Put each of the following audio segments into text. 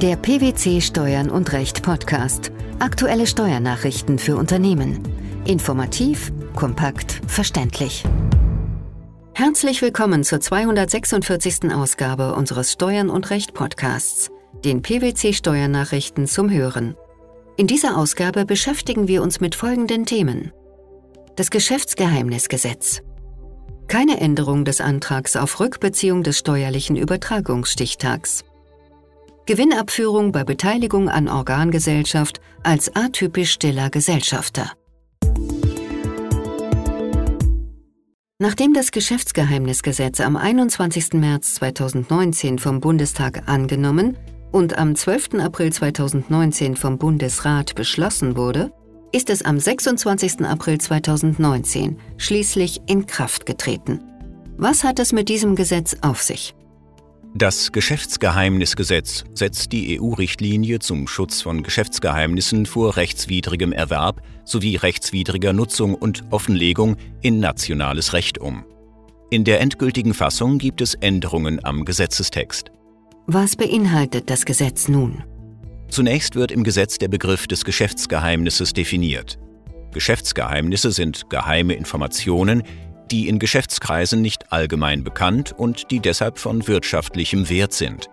Der PwC Steuern und Recht Podcast. Aktuelle Steuernachrichten für Unternehmen. Informativ, kompakt, verständlich. Herzlich willkommen zur 246. Ausgabe unseres Steuern und Recht Podcasts, den PwC Steuernachrichten zum Hören. In dieser Ausgabe beschäftigen wir uns mit folgenden Themen. Das Geschäftsgeheimnisgesetz. Keine Änderung des Antrags auf Rückbeziehung des steuerlichen Übertragungsstichtags. Gewinnabführung bei Beteiligung an Organgesellschaft als atypisch stiller Gesellschafter. Nachdem das Geschäftsgeheimnisgesetz am 21. März 2019 vom Bundestag angenommen und am 12. April 2019 vom Bundesrat beschlossen wurde, ist es am 26. April 2019 schließlich in Kraft getreten. Was hat es mit diesem Gesetz auf sich? Das Geschäftsgeheimnisgesetz setzt die EU-Richtlinie zum Schutz von Geschäftsgeheimnissen vor rechtswidrigem Erwerb sowie rechtswidriger Nutzung und Offenlegung in nationales Recht um. In der endgültigen Fassung gibt es Änderungen am Gesetzestext. Was beinhaltet das Gesetz nun? Zunächst wird im Gesetz der Begriff des Geschäftsgeheimnisses definiert. Geschäftsgeheimnisse sind geheime Informationen, die in Geschäftskreisen nicht allgemein bekannt und die deshalb von wirtschaftlichem Wert sind.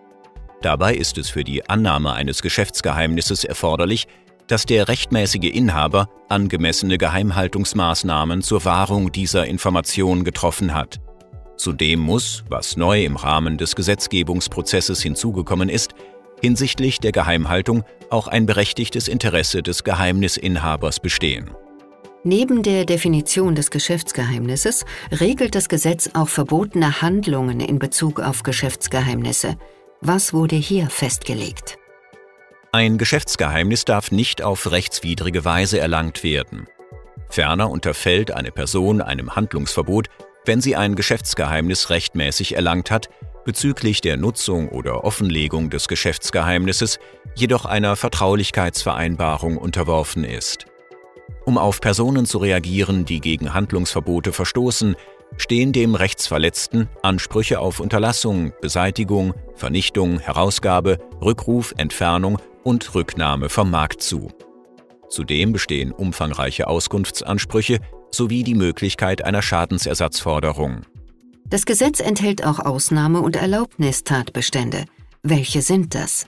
Dabei ist es für die Annahme eines Geschäftsgeheimnisses erforderlich, dass der rechtmäßige Inhaber angemessene Geheimhaltungsmaßnahmen zur Wahrung dieser Information getroffen hat. Zudem muss, was neu im Rahmen des Gesetzgebungsprozesses hinzugekommen ist, hinsichtlich der Geheimhaltung auch ein berechtigtes Interesse des Geheimnisinhabers bestehen. Neben der Definition des Geschäftsgeheimnisses regelt das Gesetz auch verbotene Handlungen in Bezug auf Geschäftsgeheimnisse. Was wurde hier festgelegt? Ein Geschäftsgeheimnis darf nicht auf rechtswidrige Weise erlangt werden. Ferner unterfällt eine Person einem Handlungsverbot, wenn sie ein Geschäftsgeheimnis rechtmäßig erlangt hat, bezüglich der Nutzung oder Offenlegung des Geschäftsgeheimnisses jedoch einer Vertraulichkeitsvereinbarung unterworfen ist. Um auf Personen zu reagieren, die gegen Handlungsverbote verstoßen, stehen dem Rechtsverletzten Ansprüche auf Unterlassung, Beseitigung, Vernichtung, Herausgabe, Rückruf, Entfernung und Rücknahme vom Markt zu. Zudem bestehen umfangreiche Auskunftsansprüche sowie die Möglichkeit einer Schadensersatzforderung. Das Gesetz enthält auch Ausnahme- und Erlaubnistatbestände. Welche sind das?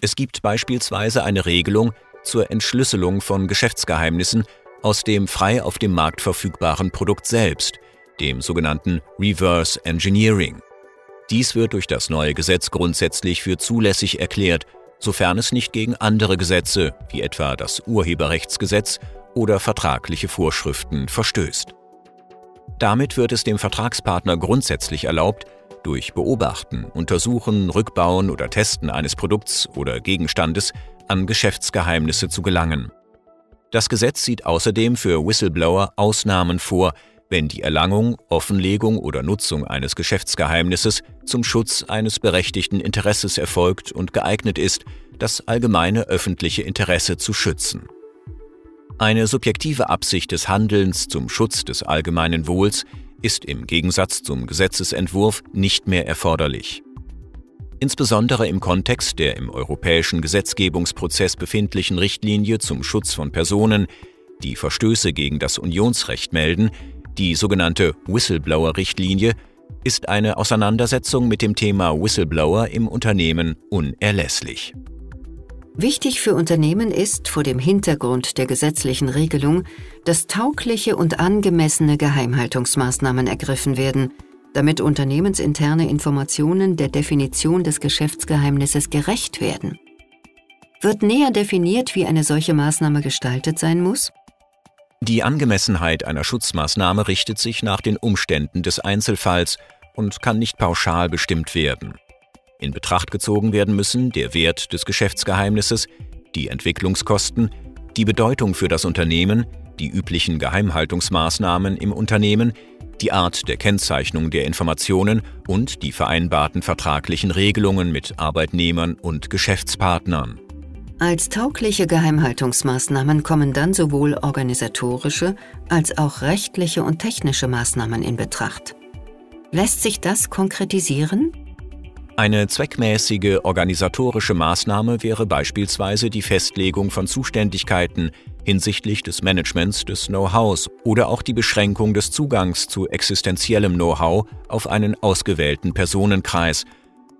Es gibt beispielsweise eine Regelung, zur Entschlüsselung von Geschäftsgeheimnissen aus dem frei auf dem Markt verfügbaren Produkt selbst, dem sogenannten Reverse Engineering. Dies wird durch das neue Gesetz grundsätzlich für zulässig erklärt, sofern es nicht gegen andere Gesetze, wie etwa das Urheberrechtsgesetz oder vertragliche Vorschriften, verstößt. Damit wird es dem Vertragspartner grundsätzlich erlaubt, durch Beobachten, Untersuchen, Rückbauen oder Testen eines Produkts oder Gegenstandes an Geschäftsgeheimnisse zu gelangen. Das Gesetz sieht außerdem für Whistleblower Ausnahmen vor, wenn die Erlangung, Offenlegung oder Nutzung eines Geschäftsgeheimnisses zum Schutz eines berechtigten Interesses erfolgt und geeignet ist, das allgemeine öffentliche Interesse zu schützen. Eine subjektive Absicht des Handelns zum Schutz des allgemeinen Wohls ist im Gegensatz zum Gesetzesentwurf nicht mehr erforderlich. Insbesondere im Kontext der im europäischen Gesetzgebungsprozess befindlichen Richtlinie zum Schutz von Personen, die Verstöße gegen das Unionsrecht melden, die sogenannte Whistleblower-Richtlinie, ist eine Auseinandersetzung mit dem Thema Whistleblower im Unternehmen unerlässlich. Wichtig für Unternehmen ist vor dem Hintergrund der gesetzlichen Regelung, dass taugliche und angemessene Geheimhaltungsmaßnahmen ergriffen werden, damit unternehmensinterne Informationen der Definition des Geschäftsgeheimnisses gerecht werden. Wird näher definiert, wie eine solche Maßnahme gestaltet sein muss? Die Angemessenheit einer Schutzmaßnahme richtet sich nach den Umständen des Einzelfalls und kann nicht pauschal bestimmt werden. In Betracht gezogen werden müssen der Wert des Geschäftsgeheimnisses, die Entwicklungskosten, die Bedeutung für das Unternehmen, die üblichen Geheimhaltungsmaßnahmen im Unternehmen, die Art der Kennzeichnung der Informationen und die vereinbarten vertraglichen Regelungen mit Arbeitnehmern und Geschäftspartnern. Als taugliche Geheimhaltungsmaßnahmen kommen dann sowohl organisatorische als auch rechtliche und technische Maßnahmen in Betracht. Lässt sich das konkretisieren? Eine zweckmäßige organisatorische Maßnahme wäre beispielsweise die Festlegung von Zuständigkeiten hinsichtlich des Managements des Know-hows oder auch die Beschränkung des Zugangs zu existenziellem Know-how auf einen ausgewählten Personenkreis,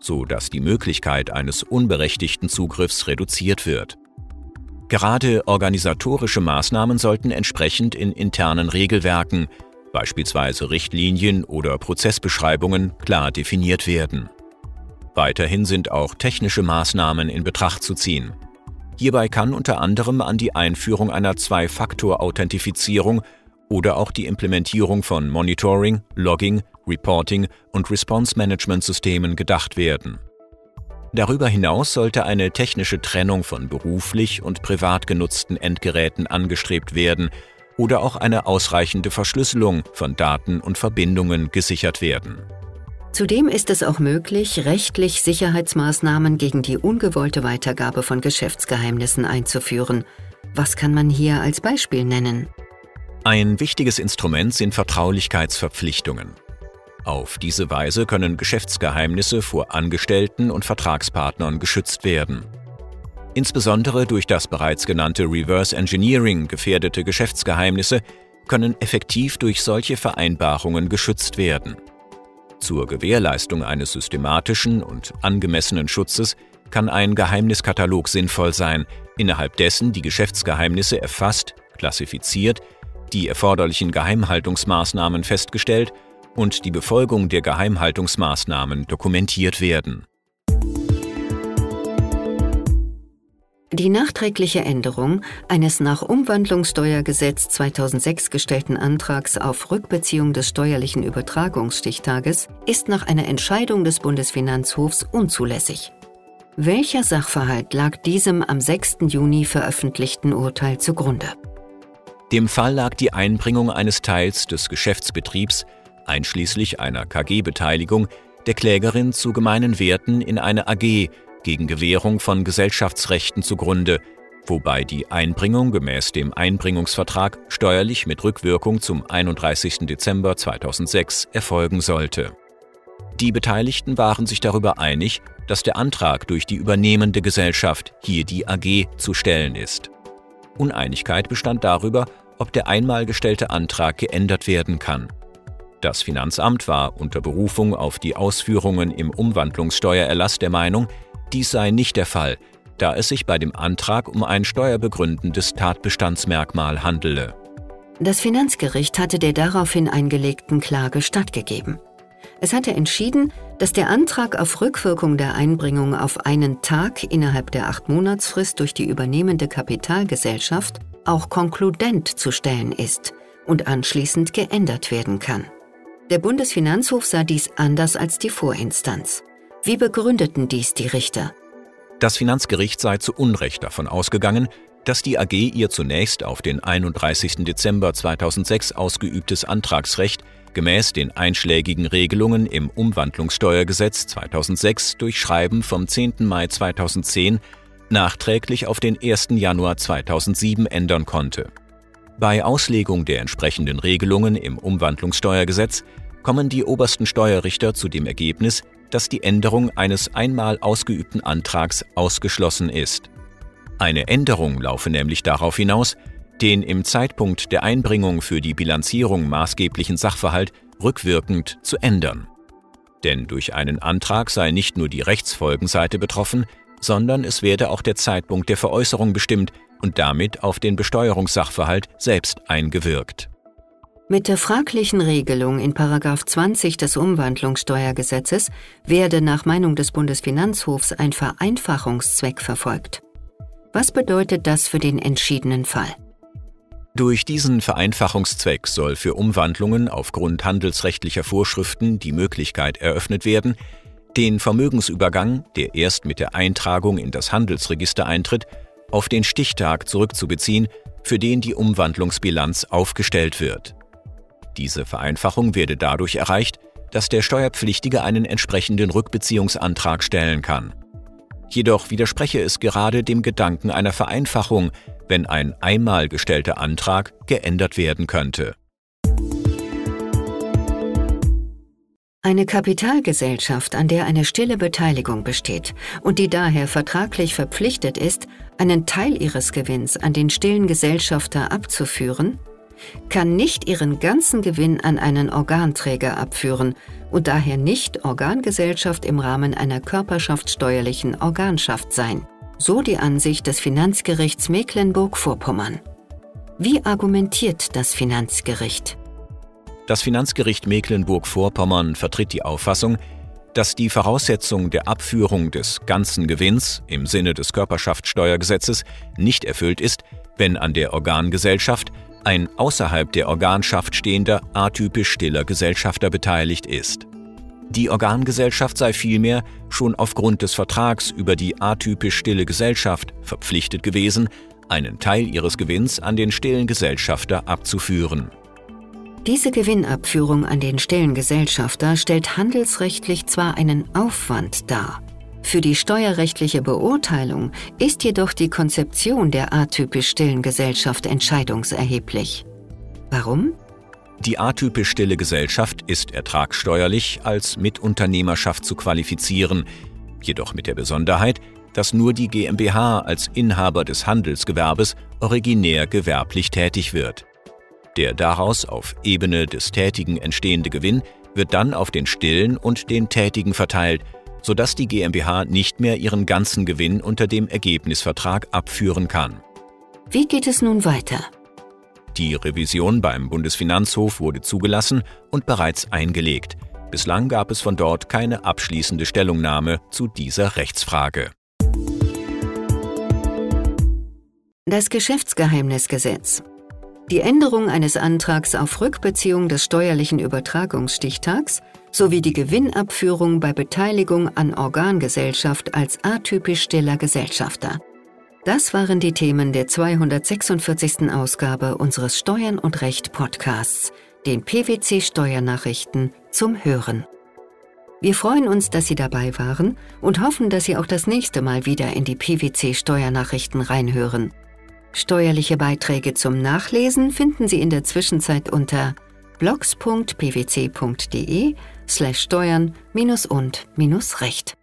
so dass die Möglichkeit eines unberechtigten Zugriffs reduziert wird. Gerade organisatorische Maßnahmen sollten entsprechend in internen Regelwerken, beispielsweise Richtlinien oder Prozessbeschreibungen, klar definiert werden. Weiterhin sind auch technische Maßnahmen in Betracht zu ziehen. Hierbei kann unter anderem an die Einführung einer Zwei-Faktor-Authentifizierung oder auch die Implementierung von Monitoring, Logging, Reporting und Response-Management-Systemen gedacht werden. Darüber hinaus sollte eine technische Trennung von beruflich und privat genutzten Endgeräten angestrebt werden oder auch eine ausreichende Verschlüsselung von Daten und Verbindungen gesichert werden. Zudem ist es auch möglich, rechtlich Sicherheitsmaßnahmen gegen die ungewollte Weitergabe von Geschäftsgeheimnissen einzuführen. Was kann man hier als Beispiel nennen? Ein wichtiges Instrument sind Vertraulichkeitsverpflichtungen. Auf diese Weise können Geschäftsgeheimnisse vor Angestellten und Vertragspartnern geschützt werden. Insbesondere durch das bereits genannte Reverse Engineering gefährdete Geschäftsgeheimnisse können effektiv durch solche Vereinbarungen geschützt werden. Zur Gewährleistung eines systematischen und angemessenen Schutzes kann ein Geheimniskatalog sinnvoll sein, innerhalb dessen die Geschäftsgeheimnisse erfasst, klassifiziert, die erforderlichen Geheimhaltungsmaßnahmen festgestellt und die Befolgung der Geheimhaltungsmaßnahmen dokumentiert werden. Die nachträgliche Änderung eines nach Umwandlungssteuergesetz 2006 gestellten Antrags auf Rückbeziehung des steuerlichen Übertragungsstichtages ist nach einer Entscheidung des Bundesfinanzhofs unzulässig. Welcher Sachverhalt lag diesem am 6. Juni veröffentlichten Urteil zugrunde? Dem Fall lag die Einbringung eines Teils des Geschäftsbetriebs, einschließlich einer KG-Beteiligung, der Klägerin zu gemeinen Werten in eine AG gegen Gewährung von Gesellschaftsrechten zugrunde, wobei die Einbringung gemäß dem Einbringungsvertrag steuerlich mit Rückwirkung zum 31. Dezember 2006 erfolgen sollte. Die Beteiligten waren sich darüber einig, dass der Antrag durch die übernehmende Gesellschaft, hier die AG, zu stellen ist. Uneinigkeit bestand darüber, ob der einmal gestellte Antrag geändert werden kann. Das Finanzamt war unter Berufung auf die Ausführungen im Umwandlungssteuererlass der Meinung, dies sei nicht der Fall, da es sich bei dem Antrag um ein steuerbegründendes Tatbestandsmerkmal handele. Das Finanzgericht hatte der daraufhin eingelegten Klage stattgegeben. Es hatte entschieden, dass der Antrag auf Rückwirkung der Einbringung auf einen Tag innerhalb der Acht-Monatsfrist durch die übernehmende Kapitalgesellschaft auch konkludent zu stellen ist und anschließend geändert werden kann. Der Bundesfinanzhof sah dies anders als die Vorinstanz. Wie begründeten dies die Richter? Das Finanzgericht sei zu Unrecht davon ausgegangen, dass die AG ihr zunächst auf den 31. Dezember 2006 ausgeübtes Antragsrecht gemäß den einschlägigen Regelungen im Umwandlungssteuergesetz 2006 durch Schreiben vom 10. Mai 2010 nachträglich auf den 1. Januar 2007 ändern konnte. Bei Auslegung der entsprechenden Regelungen im Umwandlungssteuergesetz kommen die obersten Steuerrichter zu dem Ergebnis, dass die Änderung eines einmal ausgeübten Antrags ausgeschlossen ist. Eine Änderung laufe nämlich darauf hinaus, den im Zeitpunkt der Einbringung für die Bilanzierung maßgeblichen Sachverhalt rückwirkend zu ändern. Denn durch einen Antrag sei nicht nur die Rechtsfolgenseite betroffen, sondern es werde auch der Zeitpunkt der Veräußerung bestimmt und damit auf den Besteuerungssachverhalt selbst eingewirkt. Mit der fraglichen Regelung in 20 des Umwandlungssteuergesetzes werde nach Meinung des Bundesfinanzhofs ein Vereinfachungszweck verfolgt. Was bedeutet das für den entschiedenen Fall? Durch diesen Vereinfachungszweck soll für Umwandlungen aufgrund handelsrechtlicher Vorschriften die Möglichkeit eröffnet werden, den Vermögensübergang, der erst mit der Eintragung in das Handelsregister eintritt, auf den Stichtag zurückzubeziehen, für den die Umwandlungsbilanz aufgestellt wird. Diese Vereinfachung werde dadurch erreicht, dass der Steuerpflichtige einen entsprechenden Rückbeziehungsantrag stellen kann. Jedoch widerspreche es gerade dem Gedanken einer Vereinfachung, wenn ein einmal gestellter Antrag geändert werden könnte. Eine Kapitalgesellschaft, an der eine stille Beteiligung besteht und die daher vertraglich verpflichtet ist, einen Teil ihres Gewinns an den stillen Gesellschafter abzuführen, kann nicht ihren ganzen Gewinn an einen Organträger abführen und daher nicht Organgesellschaft im Rahmen einer körperschaftssteuerlichen Organschaft sein. So die Ansicht des Finanzgerichts Mecklenburg-Vorpommern. Wie argumentiert das Finanzgericht? Das Finanzgericht Mecklenburg-Vorpommern vertritt die Auffassung, dass die Voraussetzung der Abführung des ganzen Gewinns im Sinne des Körperschaftssteuergesetzes nicht erfüllt ist, wenn an der Organgesellschaft ein außerhalb der Organschaft stehender atypisch stiller Gesellschafter beteiligt ist. Die Organgesellschaft sei vielmehr schon aufgrund des Vertrags über die atypisch stille Gesellschaft verpflichtet gewesen, einen Teil ihres Gewinns an den stillen Gesellschafter abzuführen. Diese Gewinnabführung an den stillen Gesellschafter stellt handelsrechtlich zwar einen Aufwand dar, für die steuerrechtliche Beurteilung ist jedoch die Konzeption der atypisch stillen Gesellschaft entscheidungserheblich. Warum? Die atypisch stille Gesellschaft ist ertragssteuerlich als Mitunternehmerschaft zu qualifizieren, jedoch mit der Besonderheit, dass nur die GmbH als Inhaber des Handelsgewerbes originär gewerblich tätig wird. Der daraus auf Ebene des Tätigen entstehende Gewinn wird dann auf den Stillen und den Tätigen verteilt, sodass die GmbH nicht mehr ihren ganzen Gewinn unter dem Ergebnisvertrag abführen kann. Wie geht es nun weiter? Die Revision beim Bundesfinanzhof wurde zugelassen und bereits eingelegt. Bislang gab es von dort keine abschließende Stellungnahme zu dieser Rechtsfrage. Das Geschäftsgeheimnisgesetz die Änderung eines Antrags auf Rückbeziehung des steuerlichen Übertragungsstichtags sowie die Gewinnabführung bei Beteiligung an Organgesellschaft als atypisch stiller Gesellschafter. Das waren die Themen der 246. Ausgabe unseres Steuern und Recht Podcasts, den PwC Steuernachrichten zum Hören. Wir freuen uns, dass Sie dabei waren und hoffen, dass Sie auch das nächste Mal wieder in die PwC Steuernachrichten reinhören. Steuerliche Beiträge zum Nachlesen finden Sie in der Zwischenzeit unter blogs.pwc.de slash steuern und recht.